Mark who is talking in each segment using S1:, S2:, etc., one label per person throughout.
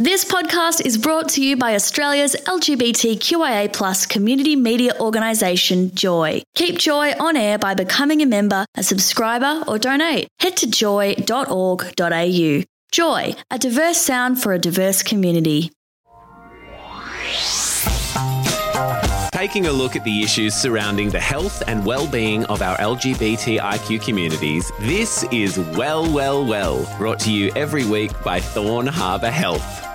S1: This podcast is brought to you by Australia's LGBTQIA plus community media organisation, Joy. Keep Joy on air by becoming a member, a subscriber, or donate. Head to joy.org.au. Joy, a diverse sound for a diverse community.
S2: Taking a look at the issues surrounding the health and well-being of our LGBTIQ communities, this is Well, Well, Well, brought to you every week by Thorn Harbour Health.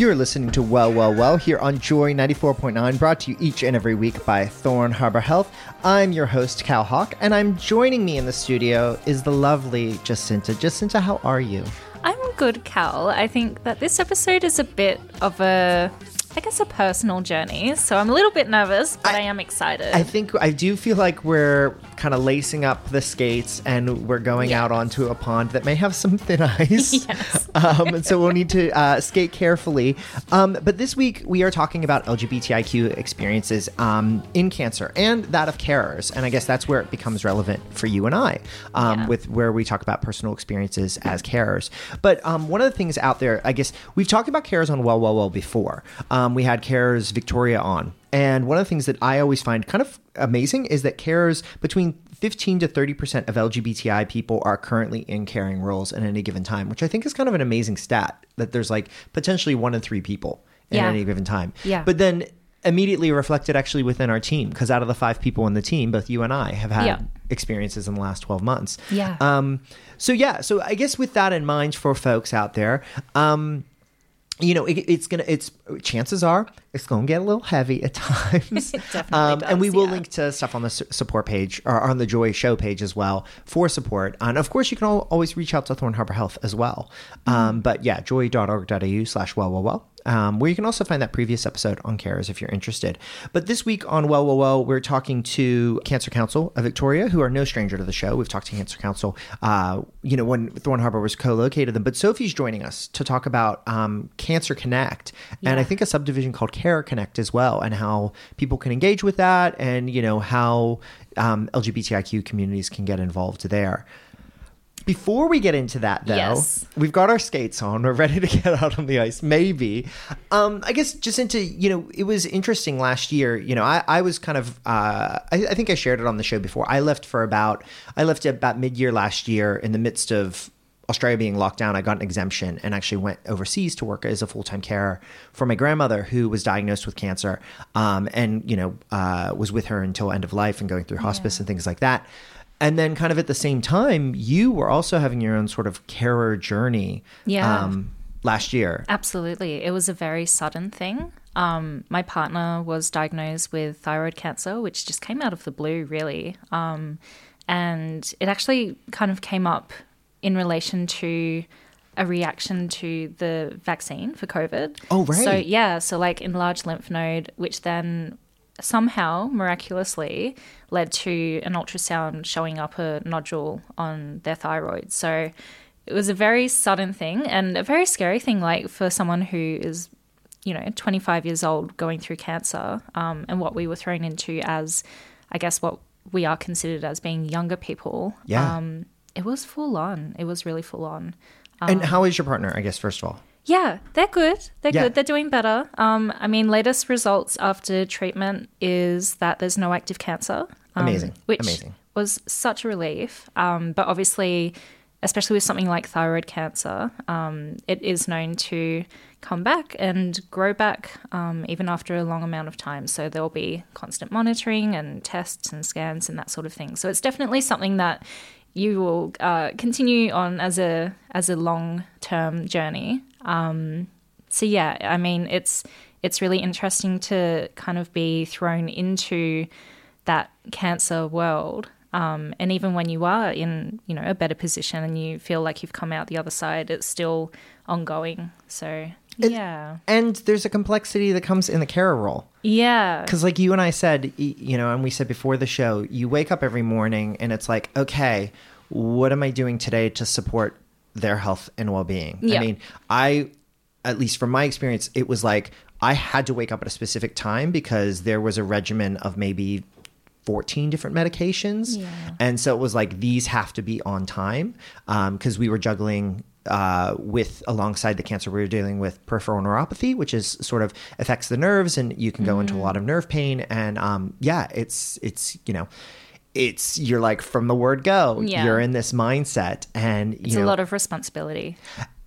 S3: You're listening to Well, Well, Well here on Joy 94.9, brought to you each and every week by Thorn Harbour Health. I'm your host, Cal Hawk, and I'm joining me in the studio is the lovely Jacinta. Jacinta, how are you?
S4: I'm good, Cal. I think that this episode is a bit of a I guess a personal journey. So I'm a little bit nervous, but I, I am excited.
S3: I think I do feel like we're kind of lacing up the skates and we're going yes. out onto a pond that may have some thin ice. Yes. um, and so we'll need to uh, skate carefully. Um, but this week we are talking about LGBTIQ experiences um, in cancer and that of carers. And I guess that's where it becomes relevant for you and I, um, yeah. with where we talk about personal experiences as carers. But um, one of the things out there, I guess we've talked about carers on Well, Well, Well before. Um, we had carers Victoria on and one of the things that I always find kind of amazing is that carers between 15 to 30% of LGBTI people are currently in caring roles at any given time, which I think is kind of an amazing stat that there's like potentially one in three people at yeah. any given time.
S4: Yeah.
S3: But then immediately reflected actually within our team because out of the five people in the team, both you and I have had yeah. experiences in the last 12 months.
S4: Yeah.
S3: Um, so yeah, so I guess with that in mind for folks out there, um, you know, it, it's gonna. It's chances are it's gonna get a little heavy at times.
S4: um,
S3: does, and we will yeah. link to stuff on the support page or on the Joy Show page as well for support. And of course, you can always reach out to Thorn Harbour Health as well. Mm-hmm. Um, but yeah, joy.org.au slash well well well um, where you can also find that previous episode on carers if you're interested. But this week on Well, Well, Well, we're talking to Cancer Council of Victoria, who are no stranger to the show. We've talked to Cancer Council, uh, you know, when Thorn Harbour was co-located them. But Sophie's joining us to talk about um, Cancer Connect, yeah. and I think a subdivision called Care Connect as well, and how people can engage with that, and you know how um, LGBTIQ communities can get involved there. Before we get into that, though,
S4: yes.
S3: we've got our skates on. We're ready to get out on the ice. Maybe. Um, I guess just into, you know, it was interesting last year. You know, I, I was kind of, uh, I, I, think I shared it on the show before. I left for about, I left about mid year last year in the midst of Australia being locked down. I got an exemption and actually went overseas to work as a full time carer for my grandmother who was diagnosed with cancer um, and, you know, uh, was with her until end of life and going through hospice yeah. and things like that. And then, kind of at the same time, you were also having your own sort of carer journey.
S4: Yeah. Um,
S3: last year.
S4: Absolutely. It was a very sudden thing. Um, my partner was diagnosed with thyroid cancer, which just came out of the blue, really. Um, and it actually kind of came up in relation to a reaction to the vaccine for COVID.
S3: Oh, right.
S4: So, yeah, so like enlarged lymph node, which then somehow miraculously led to an ultrasound showing up a nodule on their thyroid. So it was a very sudden thing and a very scary thing, like for someone who is, you know, 25 years old going through cancer um, and what we were thrown into as, I guess, what we are considered as being younger people.
S3: Yeah.
S4: Um, it was full on. It was really full on.
S3: Um, and how is your partner, I guess, first of all?
S4: Yeah, they're good. They're yeah. good. They're doing better. Um, I mean, latest results after treatment is that there's no active cancer.
S3: Um, Amazing.
S4: Which
S3: Amazing.
S4: was such a relief. Um, but obviously, especially with something like thyroid cancer, um, it is known to come back and grow back um, even after a long amount of time. So there'll be constant monitoring and tests and scans and that sort of thing. So it's definitely something that you will uh, continue on as a as a long term journey. Um, so yeah, I mean it's it's really interesting to kind of be thrown into that cancer world. Um, and even when you are in, you know, a better position and you feel like you've come out the other side, it's still ongoing. So yeah.
S3: and there's a complexity that comes in the carer role.
S4: Yeah.
S3: Because, like you and I said, you know, and we said before the show, you wake up every morning and it's like, okay, what am I doing today to support their health and well being?
S4: Yeah.
S3: I mean, I, at least from my experience, it was like I had to wake up at a specific time because there was a regimen of maybe 14 different medications.
S4: Yeah.
S3: And so it was like, these have to be on time because we were juggling uh, with alongside the cancer, we were dealing with peripheral neuropathy, which is sort of affects the nerves, and you can go into a lot of nerve pain. And um, yeah, it's it's you know, it's you're like from the word go,
S4: Yeah.
S3: you're in this mindset, and you
S4: It's
S3: know,
S4: a lot of responsibility.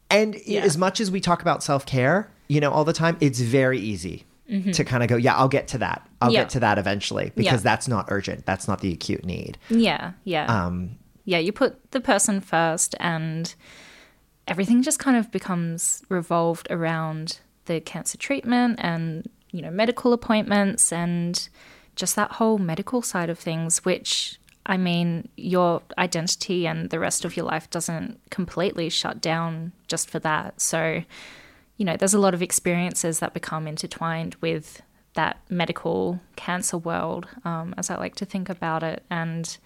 S3: and
S4: Yeah.
S3: as much as we talk about self care, you know, all the time, it's very easy to kind of go, yeah, I'll get to that. I'll
S4: Mm-hmm. Yeah.
S3: get to that eventually because that's not urgent. That's not the acute need.
S4: Yeah, yeah.
S3: Um,
S4: yeah, you put the person first and everything just kind of becomes revolved around the cancer treatment and, you know, medical appointments and just that whole medical side of things, which I mean, your identity and the rest of your life doesn't completely shut down just for that. So, you know, there's a lot of experiences that become intertwined with that medical cancer world, um, as I like to think about it. And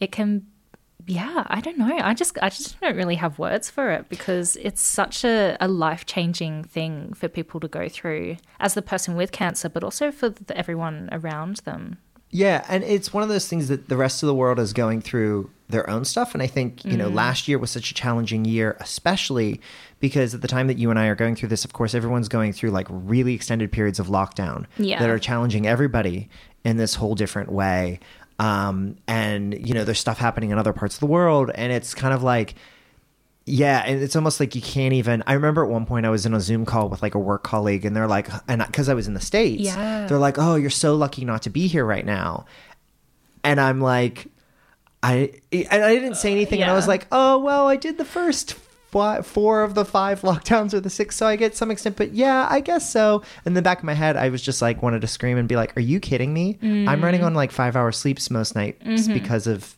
S4: it can yeah i don't know i just i just don't really have words for it because it's such a, a life-changing thing for people to go through as the person with cancer but also for the, everyone around them
S3: Yeah, and it's one of those things that the rest of the world is going through their own stuff. And I think, you
S4: Mm.
S3: know, last year was such a challenging year, especially because at the time that you and I are going through this, of course, everyone's going through like really extended periods of lockdown
S4: Yeah.
S3: that are challenging everybody in this whole different way. Um, and, you know, there's stuff happening in other parts of the world. And it's kind of like, yeah, and it's almost like you can't even. I remember at one point I was in a Zoom call with like a work colleague, and they're like, and because I was in the states,
S4: Yeah.
S3: they're like, "Oh, you're so lucky not to be here right now," and I'm like, I and I didn't say anything, and I was like, "Oh, well, I did the first fi- four of the five lockdowns or the six, so I get some extent, but yeah, I guess so." In the back of my head, I was just like, wanted to scream and be like, "Are you kidding me? I'm running
S4: Mm.
S3: on like five hour sleeps most nights
S4: Mm-hmm.
S3: because of."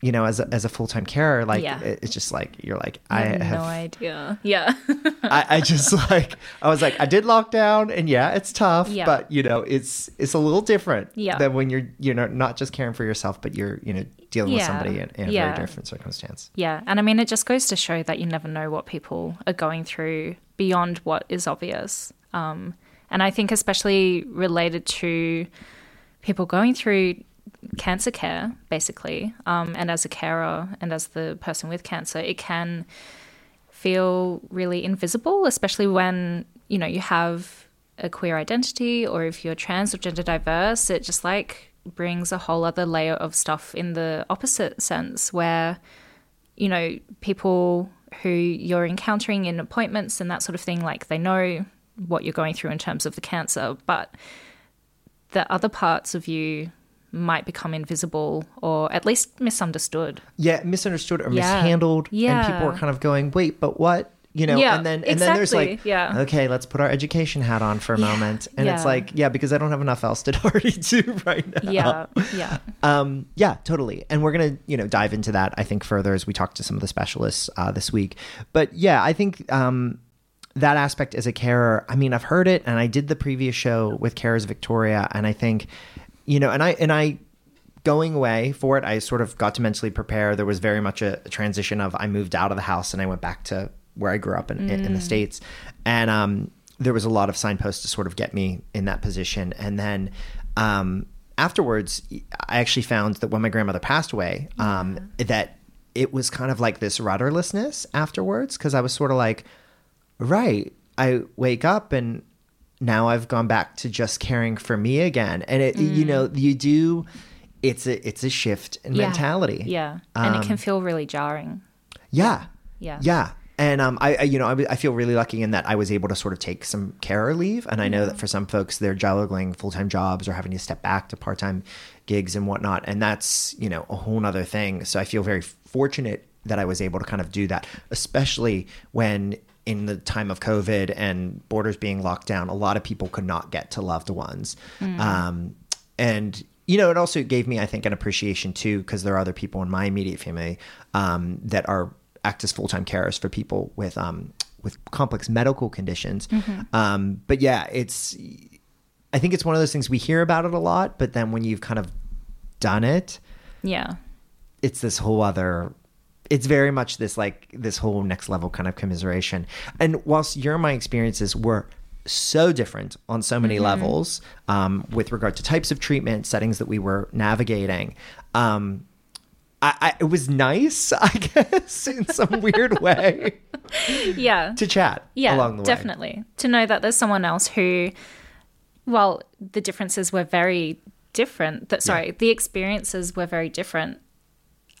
S3: You know, as a, as a full time carer, like
S4: Yeah.
S3: it- it's just like you're like
S4: i
S3: I
S4: have
S3: have
S4: no idea yeah
S3: I, I just like I was like I did lockdown and yeah it's tough
S4: Yeah.
S3: but you know it's it's a little different
S4: Yeah.
S3: than when you're you know not just caring for yourself but you're you know dealing with somebody in, in a
S4: Yeah.
S3: very different circumstance.
S4: yeah and i mean it just goes to show that you never know what people are going through beyond what is obvious um, and i think especially related to people going through cancer care, basically, um, and as a carer and as the person with cancer, it can feel really invisible, especially when you know you have a queer identity or if you're trans or gender diverse. It just like brings a whole other layer of stuff in the opposite sense, where you know people who you're encountering in appointments and that sort of thing, like they know what you're going through in terms of the cancer, but the other parts of you might become invisible or at least misunderstood.
S3: Yeah, misunderstood or
S4: Yeah.
S3: mishandled, and people are kind of going, "Wait, but what?" You know,
S4: Yeah,
S3: and then and then there's like,
S4: yeah.
S3: okay, let's put our education hat on for a moment, and it's like, yeah, because I don't have enough else to already do right now.
S4: Yeah, yeah.
S3: Um, yeah, totally. And we're gonna, you know, dive into that. I think further as we talk to some of the specialists uh, this week. But yeah, I think um, that aspect as a carer. I mean, I've heard it, and I did the previous show with Carers Victoria, and I think, you know, and I and I going away for it, I sort of got to mentally prepare. There was very much a, a transition of I moved out of the house and I went back to where I grew up in, in, in the states, and um, there was a lot of signposts to sort of get me in that position. And then um, afterwards, I actually found that when my grandmother passed away, um, that it was kind of like this rudderlessness afterwards because I was sort of like, right, I wake up and now I've gone back to just caring for me again, and it, you know, you do. It's a it's a shift in
S4: Yeah.
S3: mentality.
S4: Yeah. And it
S3: Um,
S4: can feel really jarring.
S3: Yeah.
S4: Yeah.
S3: Yeah. And um, I, I, you know, I, I feel really lucky in that I was able to sort of take some care leave, and I know that for some folks, they're juggling full time jobs or having to step back to part time gigs and whatnot, and that's you know a whole nother thing. So I feel very fortunate that I was able to kind of do that, especially when in the time of COVID and borders being locked down, a lot of people could not get to loved ones, um, and you know, it also gave me, I think, an appreciation too, because there are other people in my immediate family um, that are act as full time carers for people with um, with complex medical conditions. Um, but yeah, it's I think it's one of those things we hear about it a lot, but then when you've kind of done it,
S4: Yeah.
S3: it's this whole other it's very much this like this whole next level kind of commiseration and whilst your and my experiences were so different on so many levels um, with regard to types of treatment, settings that we were navigating. Um, I, I, it was nice, I guess, in some weird way
S4: Yeah.
S3: to chat
S4: yeah,
S3: along the way.
S4: definitely. To know that there's someone else who, well, the differences were very different. That sorry, the experiences were very different.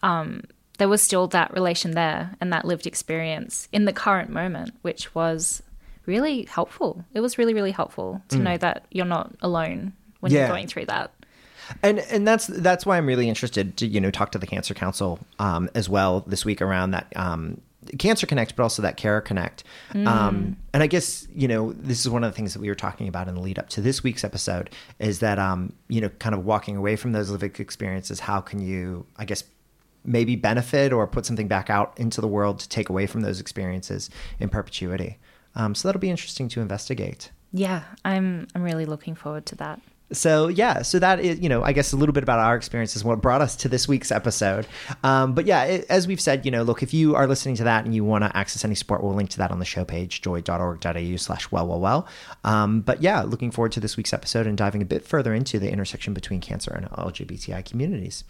S4: Um, there was still that relation there and that lived experience in the current moment, which was really helpful. It was really, really helpful to know that you're not alone when
S3: Mm. Yeah.
S4: you're going through that.
S3: and and that's that's why I'm really interested to you know talk to the Cancer Council um, as well this week around that um, Cancer Connect, but also that Care Connect. Um, and I guess you know this is one of the things that we were talking about in the lead up to this week's episode is that um, you know kind of walking away from those lived experiences. How can you, I guess, maybe benefit or put something back out into the world to take away from those experiences in perpetuity? Um, so that'll be interesting to investigate.
S4: Yeah, I'm I'm really looking forward to that.
S3: So yeah, so that is you know I guess a little bit about our experiences, what brought us to this week's episode. Um, but yeah, it, as we've said, you know, look if you are listening to that and you want to access any support, we'll link to that on the show page, joy.org.au/slash well well well. Um, but yeah, looking forward to this week's episode and diving a bit further into the intersection between cancer and LGBTI communities.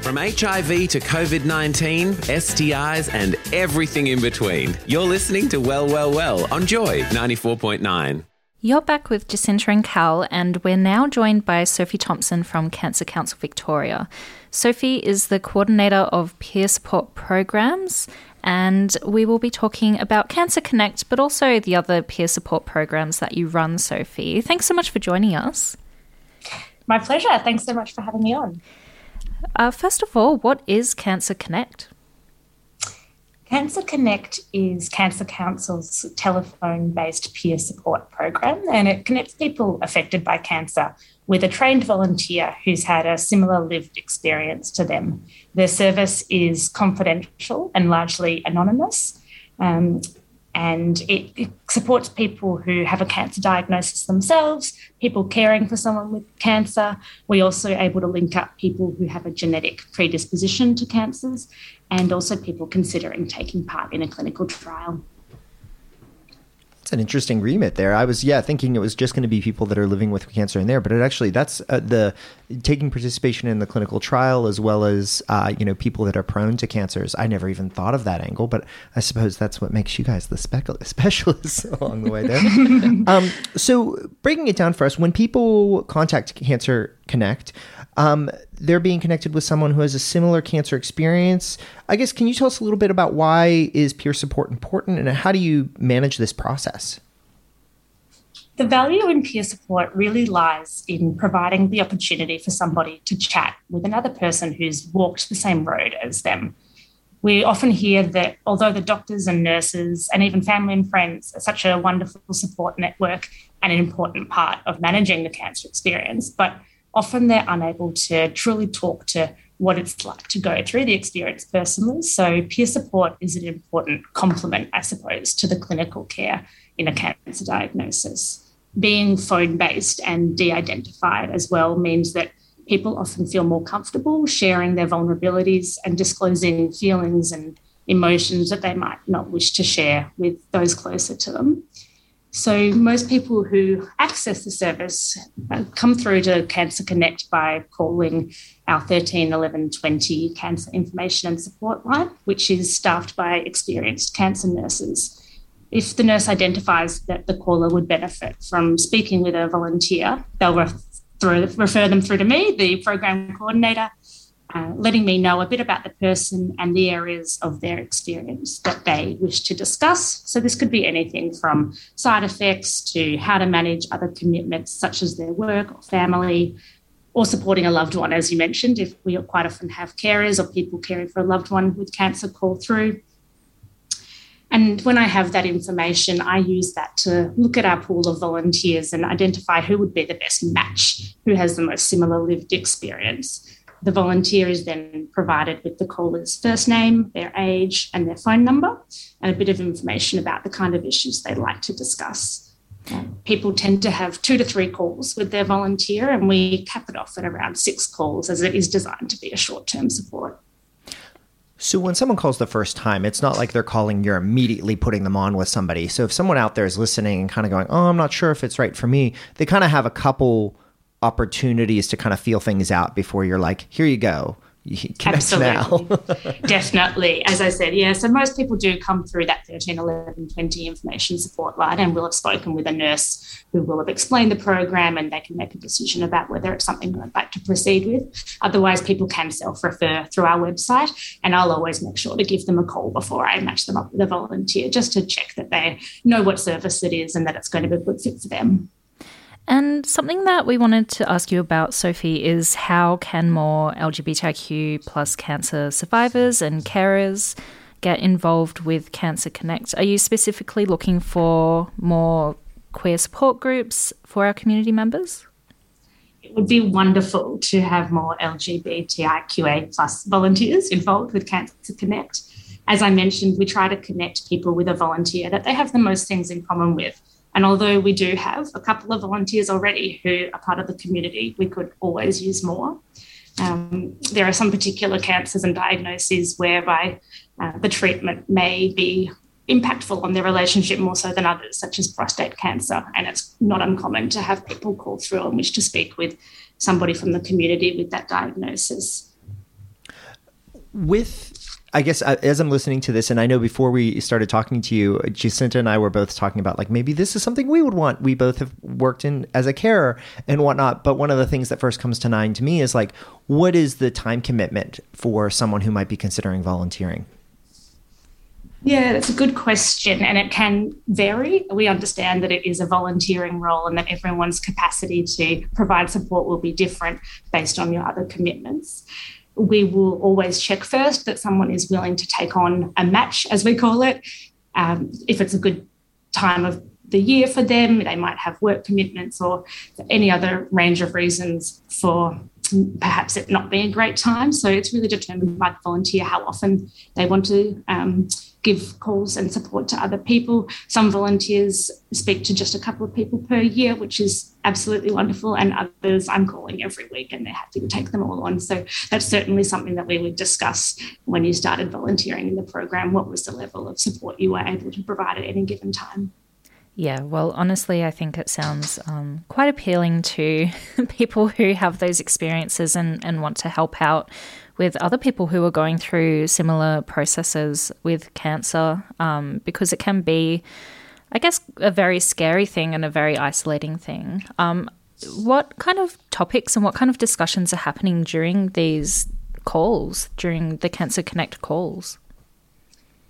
S2: From HIV to COVID 19, STIs, and everything in between, you're listening to Well, Well, Well on Joy 94.9.
S4: You're back with Jacinta and Cal, and we're now joined by Sophie Thompson from Cancer Council Victoria. Sophie is the coordinator of peer support programs, and we will be talking about Cancer Connect, but also the other peer support programs that you run, Sophie. Thanks so much for joining us.
S5: My pleasure. Thanks so much for having me on.
S4: Uh, first of all, what is Cancer Connect?
S5: Cancer Connect is Cancer Council's telephone based peer support program, and it connects people affected by cancer with a trained volunteer who's had a similar lived experience to them. Their service is confidential and largely anonymous. Um, and it, it supports people who have a cancer diagnosis themselves, people caring for someone with cancer. We're also able to link up people who have a genetic predisposition to cancers and also people considering taking part in a clinical trial.
S3: That's an interesting remit there. I was yeah thinking it was just going to be people that are living with cancer in there, but it actually that's uh, the taking participation in the clinical trial as well as uh, you know people that are prone to cancers. I never even thought of that angle, but I suppose that's what makes you guys the spec- specialists along the way there. um, so breaking it down for us, when people contact Cancer Connect, um, they're being connected with someone who has a similar cancer experience. I guess can you tell us a little bit about why is peer support important and how do you manage this process?
S5: The value in peer support really lies in providing the opportunity for somebody to chat with another person who's walked the same road as them. We often hear that although the doctors and nurses and even family and friends are such a wonderful support network and an important part of managing the cancer experience, but often they're unable to truly talk to what it's like to go through the experience personally. So, peer support is an important complement, I suppose, to the clinical care in a cancer diagnosis. Being phone based and de identified as well means that people often feel more comfortable sharing their vulnerabilities and disclosing feelings and emotions that they might not wish to share with those closer to them. So, most people who access the service uh, come through to Cancer Connect by calling our 13 11 20 Cancer Information and Support line, which is staffed by experienced cancer nurses. If the nurse identifies that the caller would benefit from speaking with a volunteer, they'll refer them through to me, the program coordinator, uh, letting me know a bit about the person and the areas of their experience that they wish to discuss. So, this could be anything from side effects to how to manage other commitments, such as their work or family, or supporting a loved one, as you mentioned. If we quite often have carers or people caring for a loved one with cancer call through. And when I have that information, I use that to look at our pool of volunteers and identify who would be the best match, who has the most similar lived experience. The volunteer is then provided with the caller's first name, their age, and their phone number, and a bit of information about the kind of issues they'd like to discuss. Um, people tend to have two to three calls with their volunteer, and we cap it off at around six calls as it is designed to be a short term support.
S3: So when someone calls the first time, it's not like they're calling, you're immediately putting them on with somebody. So if someone out there is listening and kind of going, oh, I'm not sure if it's right for me, they kind of have a couple opportunities to kind of feel things out before you're like, here you go.
S5: Absolutely. Definitely. As I said, yeah. So most people do come through that 13, 11, 20 information support line and will have spoken with a nurse who will have explained the program and they can make a decision about whether it's something they'd like to proceed with. Otherwise, people can self refer through our website and I'll always make sure to give them a call before I match them up with a volunteer just to check that they know what service it is and that it's going to be a good fit for them.
S4: And something that we wanted to ask you about, Sophie, is how can more LGBTIQ plus cancer survivors and carers get involved with Cancer Connect? Are you specifically looking for more queer support groups for our community members?
S5: It would be wonderful to have more LGBTIQA plus volunteers involved with Cancer Connect. As I mentioned, we try to connect people with a volunteer that they have the most things in common with and although we do have a couple of volunteers already who are part of the community, we could always use more. Um, there are some particular cancers and diagnoses whereby uh, the treatment may be impactful on their relationship more so than others, such as prostate cancer. And it's not uncommon to have people call through and wish to speak with somebody from the community with that diagnosis.
S3: With I guess uh, as I'm listening to this, and I know before we started talking to you, Jacinta and I were both talking about like maybe this is something we would want. We both have worked in as a carer and whatnot. But one of the things that first comes to mind to me is like, what is the time commitment for someone who might be considering volunteering?
S5: Yeah, that's a good question, and it can vary. We understand that it is a volunteering role and that everyone's capacity to provide support will be different based on your other commitments we will always check first that someone is willing to take on a match, as we call it. Um, if it's a good time of the year for them, they might have work commitments or any other range of reasons for perhaps it not being a great time. So it's really determined by the volunteer how often they want to um, give calls and support to other people. Some volunteers speak to just a couple of people per year, which is absolutely wonderful. And others I'm calling every week and they're happy to take them all on. So that's certainly something that we would discuss when you started volunteering in the program. What was the level of support you were able to provide at any given time?
S4: Yeah, well, honestly, I think it sounds um, quite appealing to people who have those experiences and, and want to help out with other people who are going through similar processes with cancer um, because it can be, I guess, a very scary thing and a very isolating thing. Um, what kind of topics and what kind of discussions are happening during these calls, during the Cancer Connect calls?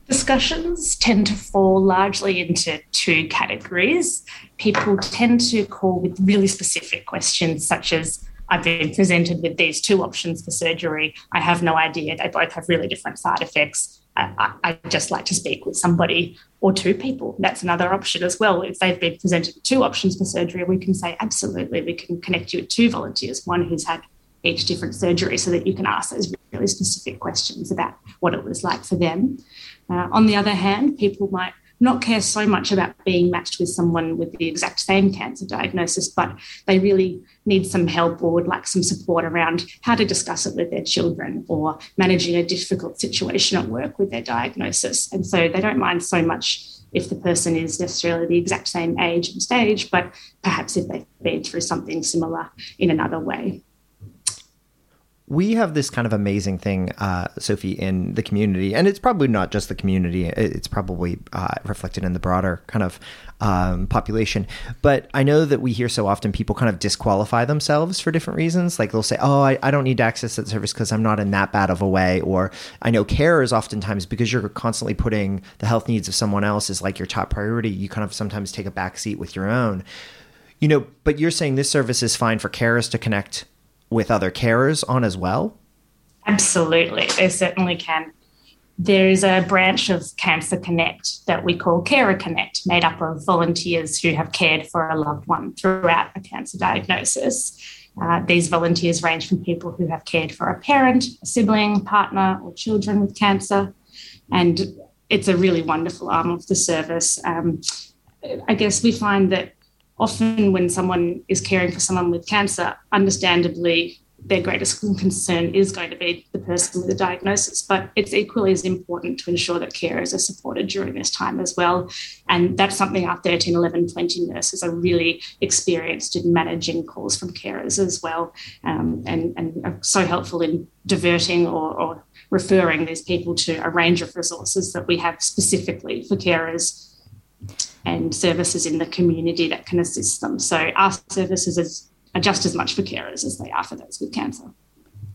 S5: Discussions tend to fall largely into two categories. People tend to call with really specific questions, such as I've been presented with these two options for surgery. I have no idea. They both have really different side effects. I, I, just like to speak with somebody or two people. That's another option as well. If they've been presented with two options for surgery, we can say, absolutely, we can connect you with two volunteers, one who's had each different surgery so that you can ask those really specific questions about what it was like for them. Uh, on the other hand, people might not care so much about being matched with someone with the exact same cancer diagnosis, but they really need some help or would like some support around how to discuss it with their children or managing a difficult situation at work with their diagnosis. And so they don't mind so much if the person is necessarily the exact same age and stage, but perhaps if they've been through something similar in another way
S3: we have this kind of amazing thing, uh, Sophie, in the community, and it's probably not just the community. It's probably uh, reflected in the broader kind of um, population. But I know that we hear so often people kind of disqualify themselves for different reasons. Like they'll say, "Oh, I, I don't need to access that service because I'm not in that bad of a way," or I know care is oftentimes because you're constantly putting the health needs of someone else as like your top priority. You kind of sometimes take a back seat with your own. You know, but you're saying this service is fine for carers to connect with other carers on as well?
S5: Absolutely, they certainly can. There's a branch of Cancer Connect that we call Carer Connect, made up of volunteers who have cared for a loved one throughout a cancer diagnosis. Uh, these volunteers range from people who have cared for a parent, a sibling, partner, or children with cancer. And it's a really wonderful arm of the service. Um, I guess we find that often when someone is caring for someone with cancer, understandably, their greatest concern is going to be the person with the diagnosis. But it's equally as important to ensure that carers are supported during this time as well. And that's something our 13, 11, 20 nurses are really experienced in managing calls from carers as well, um, and, and are so helpful in diverting or, or referring these people to a range of resources that we have specifically for carers and services in the community that can assist them. So our services are just as much for carers as they are for those with cancer.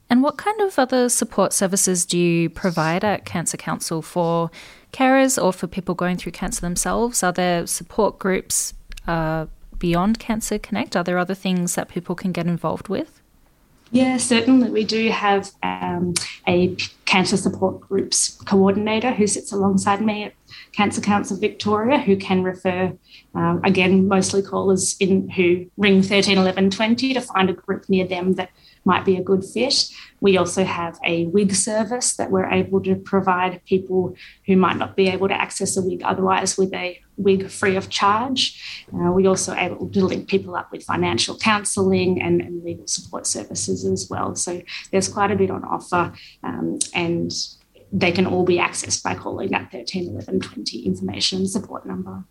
S4: And what kind of other support services do you provide at Cancer Council for carers or for people going through cancer themselves? Are there support groups uh, beyond Cancer Connect? Are there other things that people can get involved with?
S5: Yeah, certainly. We do have um, a cancer support groups coordinator who sits alongside me at Cancer Council Victoria, who can refer, um, again, mostly callers in who ring 13 11 20 to find a group near them that might be a good fit. We also have a wig service that we're able to provide people who might not be able to access a wig otherwise with a wig free of charge. Uh, we also able to link people up with financial counselling and, and, legal support services as well. So there's quite a bit on offer, um, and they can all be accessed by calling that 13 11 20 information support number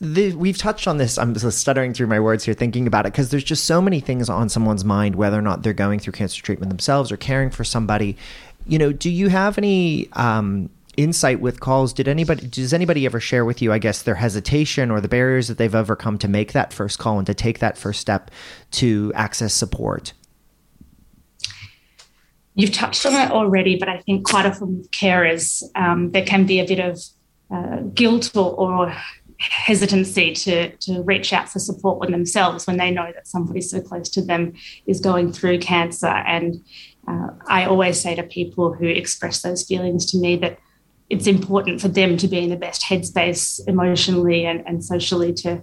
S3: the, we've touched on this. I'm stuttering through my words here, thinking about it, because there's just so many things on someone's mind, whether or not they're going through cancer treatment themselves or caring for somebody. You know, do you have any um, insight with calls? Did anybody, does anybody ever share with you, I guess, their hesitation or the barriers that they've overcome to make that first call and to take that first step to access support?
S5: You've touched on it already, but I think quite often with carers, um, there can be a bit of uh, guilt or, or hesitancy to, to reach out for support with themselves when they know that somebody so close to them is going through cancer. And uh, I always say to people who express those feelings to me that it's important for them to be in the best headspace emotionally and, and socially to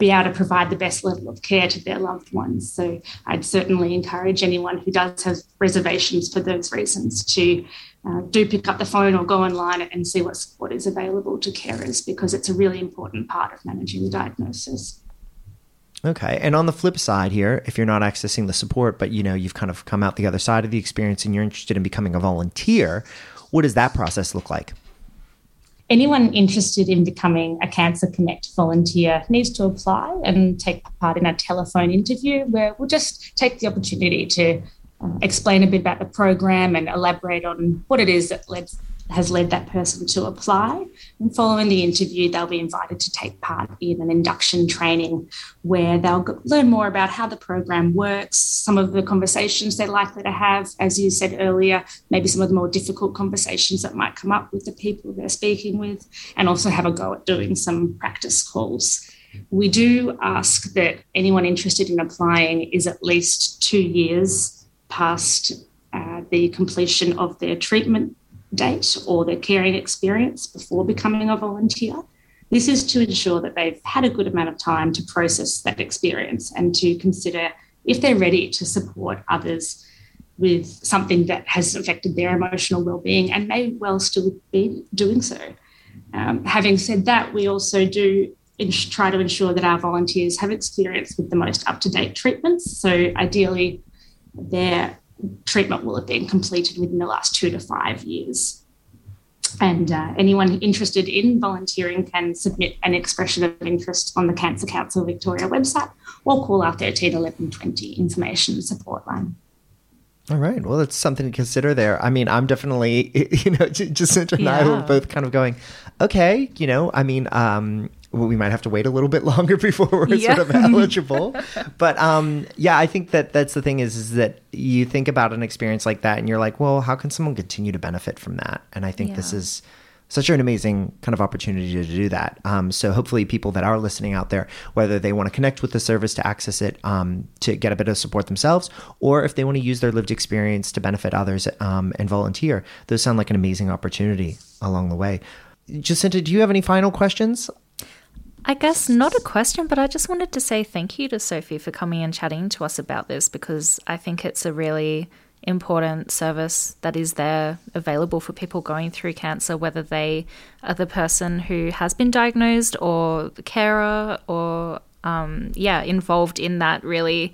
S5: be able to provide the best level of care to their loved ones. So I'd certainly encourage anyone who does have reservations for those reasons to uh, do pick up the phone or go online and see what support is available to carers because it's a really important part of managing the diagnosis.
S3: Okay. And on the flip side here, if you're not accessing the support, but you know, you've kind of come out the other side of the experience and you're interested in becoming a volunteer, what does that process look like?
S5: Anyone interested in becoming a Cancer Connect volunteer needs to apply and take part in a telephone interview where we'll just take the opportunity to uh, explain a bit about the program and elaborate on what it is that led, has led that person to apply. And following the interview, they'll be invited to take part in an induction training where they'll learn more about how the program works, some of the conversations they're likely to have, as you said earlier, maybe some of the more difficult conversations that might come up with the people they're speaking with, and also have a go at doing some practice calls. We do ask that anyone interested in applying is at least two years past uh, the completion of their treatment date or their caring experience before becoming a volunteer. This is to ensure that they've had a good amount of time to process that experience and to consider if they're ready to support others with something that has affected their emotional well-being and may well still be doing so. Um, having said that, we also do try to ensure that our volunteers have experience with the most up-to-date treatments. So ideally, their treatment will have been completed within the last two to five years. And uh, anyone interested in volunteering can submit an expression of interest on the Cancer Council Victoria website or call our 13 11 20 information support line.
S3: All right. Well, that's something to consider there. I mean, I'm definitely, you know, Jacinta and yeah. I were both kind of going, okay, you know, I mean, um, we might have to wait a little bit longer before we're yeah. sort of eligible. but um, yeah, I think that that's the thing is, is that you think about an experience like that and you're like, well, how can someone continue to benefit from that? And I think yeah. this is such an amazing kind of opportunity to do that. Um, so hopefully, people that are listening out there, whether they want to connect with the service to access it, um, to get a bit of support themselves, or if they want to use their lived experience to benefit others um, and volunteer, those sound like an amazing opportunity along the way. Jacinta, do you have any final questions?
S4: I guess not a question, but I just wanted to say thank you to Sophie for coming and chatting to us about this because I think it's a really important service that is there available for people going through cancer, whether they are the person who has been diagnosed or the carer or, um, yeah, involved in that really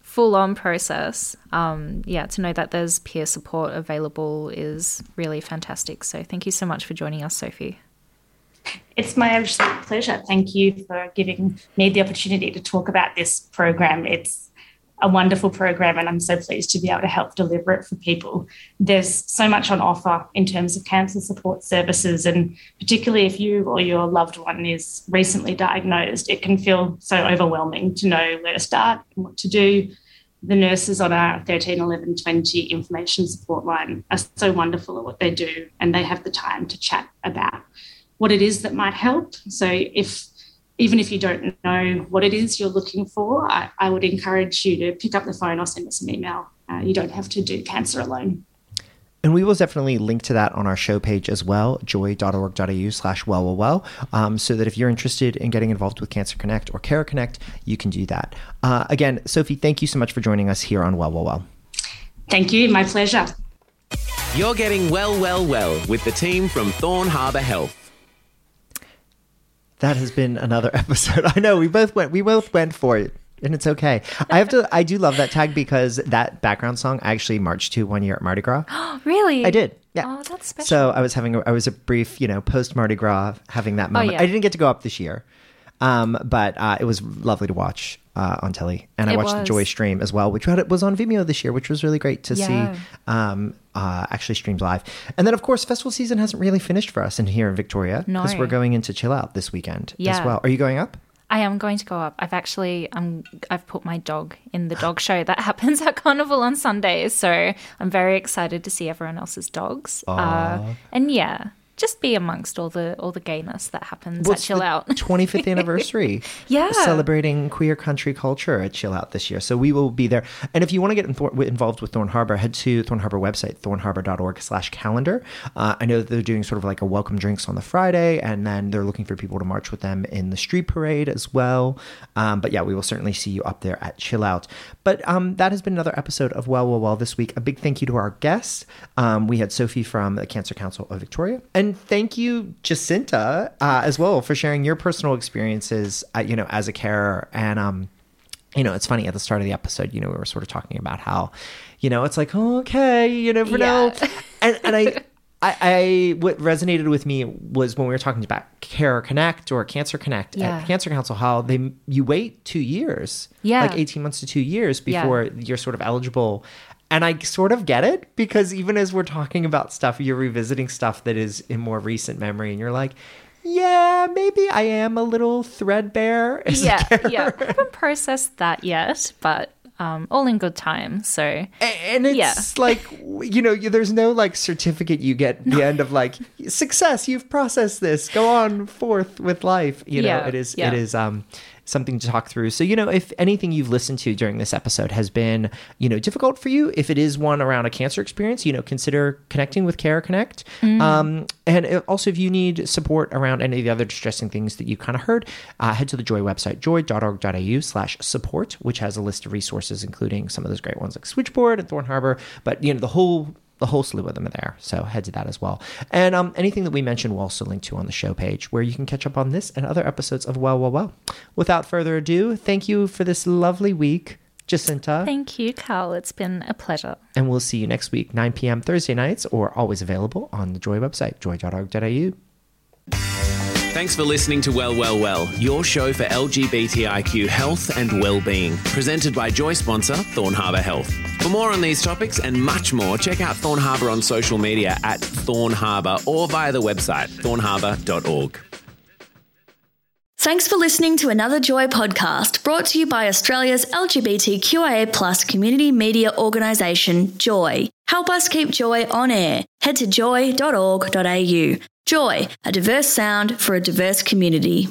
S4: full on process. Um, yeah, to know that there's peer support available is really fantastic. So thank you so much for joining us, Sophie.
S5: It's my absolute pleasure. Thank you for giving me the opportunity to talk about this program. It's a wonderful program, and I'm so pleased to be able to help deliver it for people. There's so much on offer in terms of cancer support services, and particularly if you or your loved one is recently diagnosed, it can feel so overwhelming to know where to start and what to do. The nurses on our 13, 11, 20 information support line are so wonderful at what they do, and they have the time to chat about what it is that might help. So if even if you don't know what it is you're looking for, I, I would encourage you to pick up the phone or send us an email. Uh, you don't have to do cancer alone.
S3: And we will definitely link to that on our show page as well, joy.org.au slash well, well, well, um, so that if you're interested in getting involved with Cancer Connect or Care Connect, you can do that. Uh, again, Sophie, thank you so much for joining us here on Well, Well, Well.
S5: Thank you. My pleasure.
S2: You're getting well, well, well with the team from Thorn Harbour Health
S3: that has been another episode. I know we both went we both went for it. And it's okay. I have to. I do love that tag because that background song I actually marched to one year at Mardi Gras.
S4: Oh really?
S3: I did. Yeah.
S4: Oh, that's special.
S3: So I was having. A, I was a brief, you know, post Mardi Gras having that oh, moment.
S4: Oh, yeah.
S3: I didn't get to go up this year, um, but uh, it was lovely to watch uh, on telly, and I
S4: It
S3: watched the. Joy stream as well, which was on Vimeo this year, which was really great to
S4: Yeah.
S3: see. Um, uh, actually streamed live, and then of course festival season hasn't really finished for us in here in Victoria because
S4: No.
S3: we're going into chill out this weekend as well. Are you going up?
S4: I am going to go up. I've actually um I've put my dog in the dog show that happens at Carnival on Sundays, so I'm very excited to see everyone else's dogs. Uh, and yeah, just be amongst all the all the gayness that happens at Chill Out.
S3: 25th anniversary.
S4: Yeah.
S3: Celebrating queer country culture at Chill Out this year. So we will be there. And if you want to get in- involved with Thorn Harbour, head to Thorn Harbour website, thornharbour.org slash calendar. Uh, I know that they're doing sort of like a welcome drinks on the Friday, and then they're looking for people to march with them in the street parade as well. Um, but yeah, we will certainly see you up there at Chill Out. But um, that has been another episode of Well, Well, Well this week. A big thank you to our guests. Um, we had Sophie from the Cancer Council of Victoria. And thank you, Jacinta, uh, as well, for sharing your personal experiences, uh, you know, as a carer. And, um, you know, it's funny at the start of the episode, you know, we were sort of talking about how, you know, it's like, oh, okay, you never know.
S4: Yeah.
S3: And, and I, I, I, what resonated with me was when we were talking about Care Connect or Cancer Connect
S4: Yeah.
S3: at Cancer Council, how they, you wait two years,
S4: Yeah.
S3: like 18 months to two years
S4: Yeah.
S3: before you're sort of eligible. And I sort of get it because even as we're talking about stuff, you're revisiting stuff that is in more recent memory, and you're like, yeah, maybe I am a little threadbare.
S4: yeah, yeah. I haven't processed that yet, but um, all in good time. So
S3: A- And it's
S4: Yeah.
S3: like, you know, you- there's no like certificate you get at the end of like success. You've processed this. Go on forth with life. You know,
S4: Yeah,
S3: it is,
S4: yeah.
S3: it is, um, something to talk through. So, you know, if anything you've listened to during this episode has been, you know, difficult for you, if it is one around a cancer experience, you know, consider connecting with Care Connect.
S4: Mm.
S3: Um, and also, if you need support around any of the other distressing things that you kind of heard, uh, head to the Joy website, joy.org.au slash support, which has a list of resources, including some of those great ones like Switchboard and Thorn Harbour. But, you know, the whole the whole slew of them are there. So head to that as well. And um, anything that we mentioned, we'll also link to on the show page where you can catch up on this and other episodes of Well, Well, Well. Without further ado, thank you for this lovely week, Jacinta.
S4: thank you, Carl. It's been a pleasure.
S3: and we'll see you next week, 9 p.m. Thursday nights, or always available on the Joy website, joy.org.au.
S2: Thanks for listening to Well, Well, Well, your show for LGBTIQ health and well-being, presented by Joy sponsor Thorn Harbour Health. For more on these topics and much more, check out Thorn Harbour on social media at Thorn Harbour or via the website thornharbour.org.
S1: Thanks for listening to another Joy podcast brought to you by Australia's LGBTQIA plus community media organisation, Joy. Help us keep Joy on air. Head to joy.org.au. Joy, a diverse sound for a diverse community.